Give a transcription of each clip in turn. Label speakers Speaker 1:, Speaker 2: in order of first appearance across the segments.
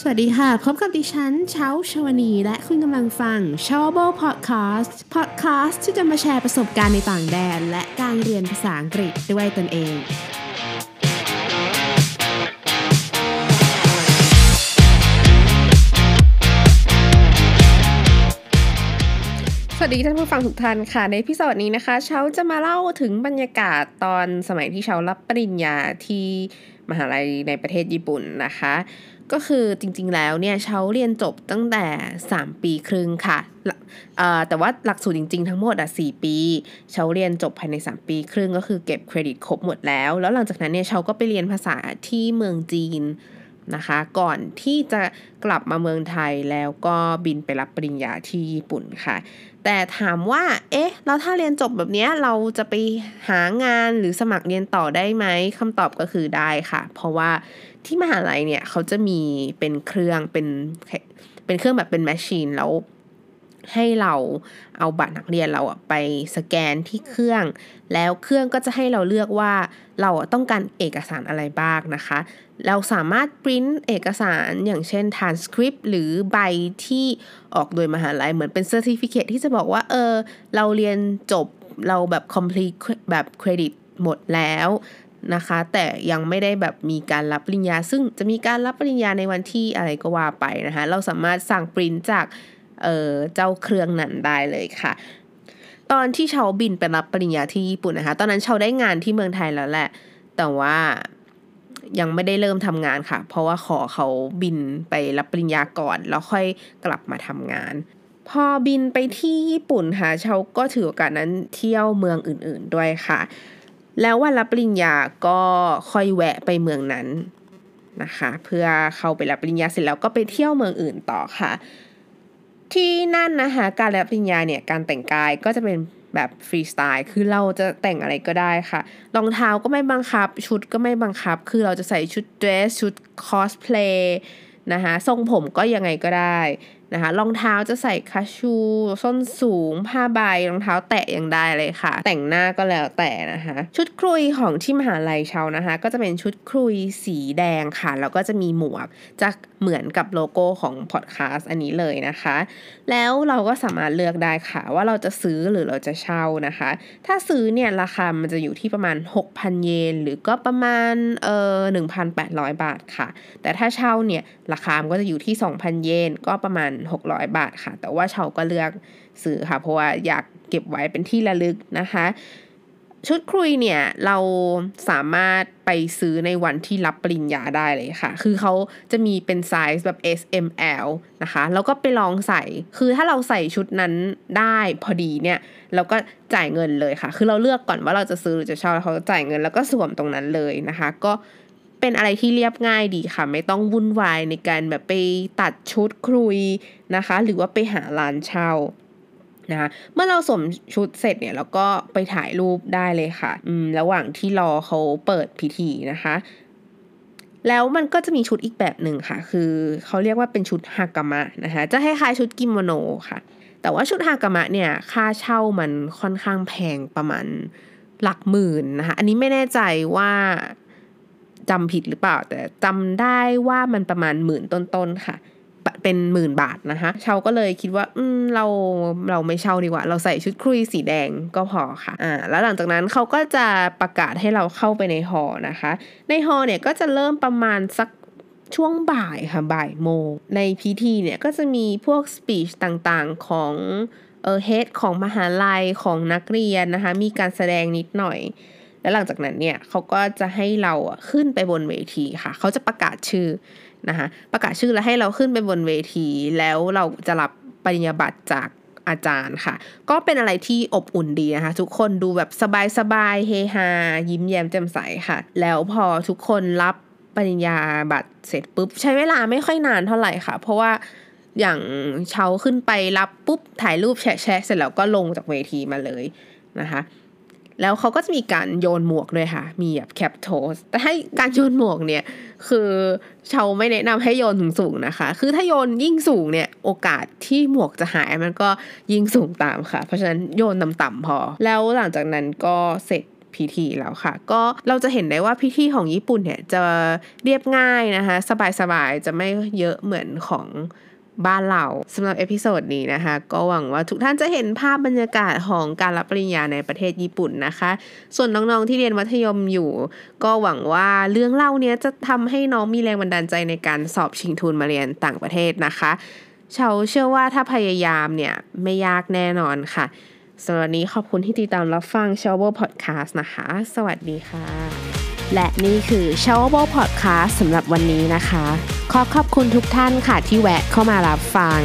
Speaker 1: สวัสดีค่ะ พบกับดิฉันเช้าชวนี และคุณกำลังฟัง s h o w b o Podcast Podcast ที่จะมาแชร์ประสบการณ์ในต่างแดน และการเรียนภาษาอังกฤษด้วยตนเองสวัสดีท่านผู้ฟังทุกท่านค่ะ ในพิโซดนี้นะคะเช้าจะมาเล่าถึงบรรยากาศตอนสมัยที่เช้ารับปริญญาที่มหาลัยในประเทศญี่ปุ่นนะคะ ก็คือจริงๆแล้วเนี่ยเช้าเรียนจบตั้งแต่ 3 ปีครึ่งค่ะ แต่ว่าหลักสูตรจริงๆทั้งหมดอะ4ปี เช้าเรียนจบภายใน 3 ปีครึ่งก็คือเก็บเครดิตครบหมดแล้ว แล้วหลังจากนั้นเนี่ยเช้าก็ไปเรียนภาษาที่เมืองจีน นะคะ ก่อนที่จะกลับมาเมืองไทยแล้วก็บินไปรับปริญญาที่ญี่ปุ่นค่ะ แต่ถามว่า เอ๊ะ แล้วถ้าเรียนจบแบบนี้เราจะไปหางานหรือสมัครเรียนต่อได้ไหมคำตอบก็คือได้ค่ะ เพราะว่าที่มหาลัยเนี่ยเขาจะมีเป็นเครื่องเป็นเป็นเครื่องแบบเป็นแมชชีนแล้ว ให้เราเอาบัตรนักเรียนเราไปสแกนที่เครื่อง แล้วเครื่องก็จะให้เราเลือกว่าเราต้องการเอกสารอะไรบ้างนะคะ เราสามารถปริ้นเอกสารอย่างเช่น transcript หรือใบที่ออกโดยมหาลัยเหมือนเป็น certificate ที่จะบอกว่าเออเราเรียนจบเราแบบ complete แบบเครดิตหมดแล้วนะคะ แต่ยังไม่ได้แบบมีการรับปริญญา ซึ่งจะมีการรับปริญญาในวันที่อะไรก็ว่าไปนะคะ เราสามารถสั่งปริ้นจาก เเจ้าเครื่องนั้นได้เลยค่ะ ตอนที่เชาบินไปรับปริญญาที่ญี่ปุ่นนะคะ ตอนนั้นเชาได้งานที่เมืองไทยแล้วแหละ แต่ว่ายังไม่ได้เริ่มทำงานค่ะ เพราะว่าขอเขาบินไปรับปริญญาก่อน แล้วค่อยกลับมาทำงาน พอบินไปที่ญี่ปุ่นค่ะเชาก็ถือโอกาสนั้นเที่ยวเมืองอื่น ๆด้วยค่ะ แล้ววันรับปริญญาก็ค่อยแวะไปเมืองนั้นนะคะ เพื่อเข้าไปรับปริญญาเสร็จแล้วก็ไปเที่ยวเมืองอื่นต่อค่ะ ที่นั่นนะคะการรับปริญญาเนี่ยการแต่งกายก็จะเป็นแบบฟรีสไตล์ คือเราจะแต่งอะไรก็ได้ค่ะ รองเท้าก็ไม่บังคับ ชุดก็ไม่บังคับ คือเราจะใส่ชุดเดรส ชุดคอสเพลย์นะคะ ทรงผมก็ยังไงก็ได้ นะคะรองเท้าจะใส่คัทชู ส้นสูง ผ้าใบรองเท้าแตะยังได้เลยค่ะ แต่งหน้าก็แล้วแต่นะคะ ชุดครุยของที่มหาลัยเชานะคะ ก็จะเป็นชุดครุยสีแดงค่ะ แล้วก็จะมีหมวกจะเหมือนกับโลโก้ของพอดแคสต์อันนี้เลยนะคะ แล้วเราก็สามารถเลือกได้ค่ะ ว่าเราจะซื้อหรือเราจะเช่านะคะ ถ้าซื้อเนี่ยราคามันจะอยู่ที่ประมาณ 6,000 เยน หรือก็ประมาณเอ่อ1,800 บาทค่ะ แต่ถ้าเช่าเนี่ยราคามันก็จะอยู่ที่ 2,000 เยนก็ประมาณ600 บาทค่ะ แต่ว่าเชาก็เลือกซื้อค่ะ เพราะว่าอยากเก็บไว้เป็นที่ระลึกนะคะ ชุดครุยเนี่ยเราสามารถไปซื้อในวันที่รับปริญญาได้เลยค่ะ คือเขาจะมีเป็นไซส์แบบ S M L นะคะ แล้วก็ไปลองใส่ คือถ้าเราใส่ชุดนั้นได้พอดีเนี่ย เราก็จ่ายเงินเลยค่ะ คือเราเลือกก่อนว่าเราจะซื้อหรือจะเช่าเขาจ่ายเงินแล้วก็สวมตรงนั้นเลยนะคะ ก็ เป็นอะไรที่เรียบง่ายดีค่ะ ไม่ต้องวุ่นวายในการแบบไปตัดชุดครุยนะคะ หรือว่าไปหาร้านเช่านะคะเมื่อเราสวมชุดเสร็จเนี่ยเราก็ไปถ่ายรูปได้เลยค่ะอืมระหว่างที่รอเขาเปิดพิธีนะคะ แล้วมันก็จะมีชุดอีกแบบหนึ่งค่ะ คือเขาเรียกว่าเป็นชุดฮากามะนะคะ จะคล้ายๆชุดกิโมโนค่ะ แต่ว่าชุดฮากามะเนี่ยค่าเช่ามันค่อนข้างแพงประมาณหลักหมื่นนะคะ อันนี้ไม่แน่ใจว่า จำผิดหรือเปล่า แต่จำได้ว่ามันประมาณหมื่นต้นๆค่ะ เป็นหมื่นบาทนะคะเชาก็เลยคิดว่า อืมเราเราไม่เช่าดีกว่า เราใส่ชุดครุยสีแดงก็พอค่ะอ่าแล้วหลังจากนั้นเขาก็จะประกาศให้เราเข้าไปในฮอนะคะ ในฮอเนี่ยก็จะเริ่มประมาณสักช่วงบ่ายค่ะบ่ายโมง ในพิธีเนี่ยก็จะมีพวกสปีชต่างๆของเออเฮดของมหาลัยของนักเรียนนะคะ มีการแสดงนิดหน่อย แล้วหลังจากนั้นเนี่ยเขาก็จะให้เราขึ้นไปบนเวทีค่ะ เขาจะประกาศชื่อนะคะประกาศชื่อแล้วให้เราขึ้นไปบนเวที แล้วเราจะรับปริญญาบัตรจากอาจารย์ค่ะ ก็เป็นอะไรที่อบอุ่นดีนะคะ ทุกคนดูแบบสบายๆเฮฮายิ้มแย้มแจ่มใสค่ะ แล้วพอทุกคนรับปริญญาบัตรเสร็จปุ๊บ ใช้เวลาไม่ค่อยนานเท่าไหร่ค่ะ เพราะว่าอย่างเชาขึ้นไปรับปุ๊บถ่ายรูปแชะแชะเสร็จแล้วก็ลงจากเวทีมาเลยนะคะ แล้วเขาก็จะมีการโยนหมวกด้วยค่ะ มีแบบแคปโทสแต่ให้การโยนหมวกเนี่ย คือชาไม่แนะนำให้โยนถึงสูงนะคะ คือถ้าโยนยิ่งสูงเนี่ย โอกาสที่หมวกจะหายมันก็ยิ่งสูงตามค่ะ เพราะฉะนั้นโยนต่ำๆพอ แล้วหลังจากนั้นก็เสร็จพิธีแล้วค่ะ ก็เราจะเห็นได้ว่าพิธีของญี่ปุ่นเนี่ยจะเรียบง่ายนะคะ สบายๆ จะไม่เยอะเหมือนของ บ้านเราสำหรับ episode นี้นะคะ ก็หวังว่าทุกท่านจะเห็นภาพบรรยากาศของการรับปริญญาในประเทศญี่ปุ่นนะคะ ส่วนน้องๆที่เรียนมัธยมอยู่ ก็หวังว่าเรื่องเล่าเนี้ยจะทำให้น้องมีแรงบันดาลใจในการสอบชิงทุนมาเรียนต่างประเทศนะคะเชาเชื่อว่าถ้าพยายามเนี่ยไม่ยากแน่นอนค่ะสำหรับนี้ขอบคุณที่ติดตามรับฟัง s h o w พอดแคสต์นะคะ สวัสดีค่ะ
Speaker 2: และนี่คือ s h o w a b l e Podcast สำหรับวันนี้นะคะ ขอขอบคุณทุกท่านค่ะที่แวะเข้ามารับฟัง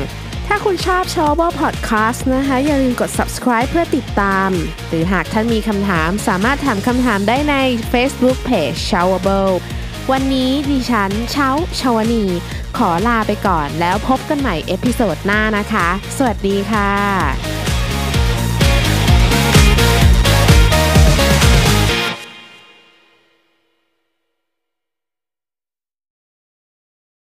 Speaker 2: ถ้าคุณชอบ s h o w a b l e Podcast นะคะ อย่าลืมกด subscribe เพื่อติดตาม หรือหากท่านมีคำถามสามารถถามคำถามได้ใน Facebook Page s h o w a b l e วันนี้ดิฉันเช้าชาวนี ขอลาไปก่อนแล้วพบกันใหม่ episode หน้านะคะ สวัสดีค่ะ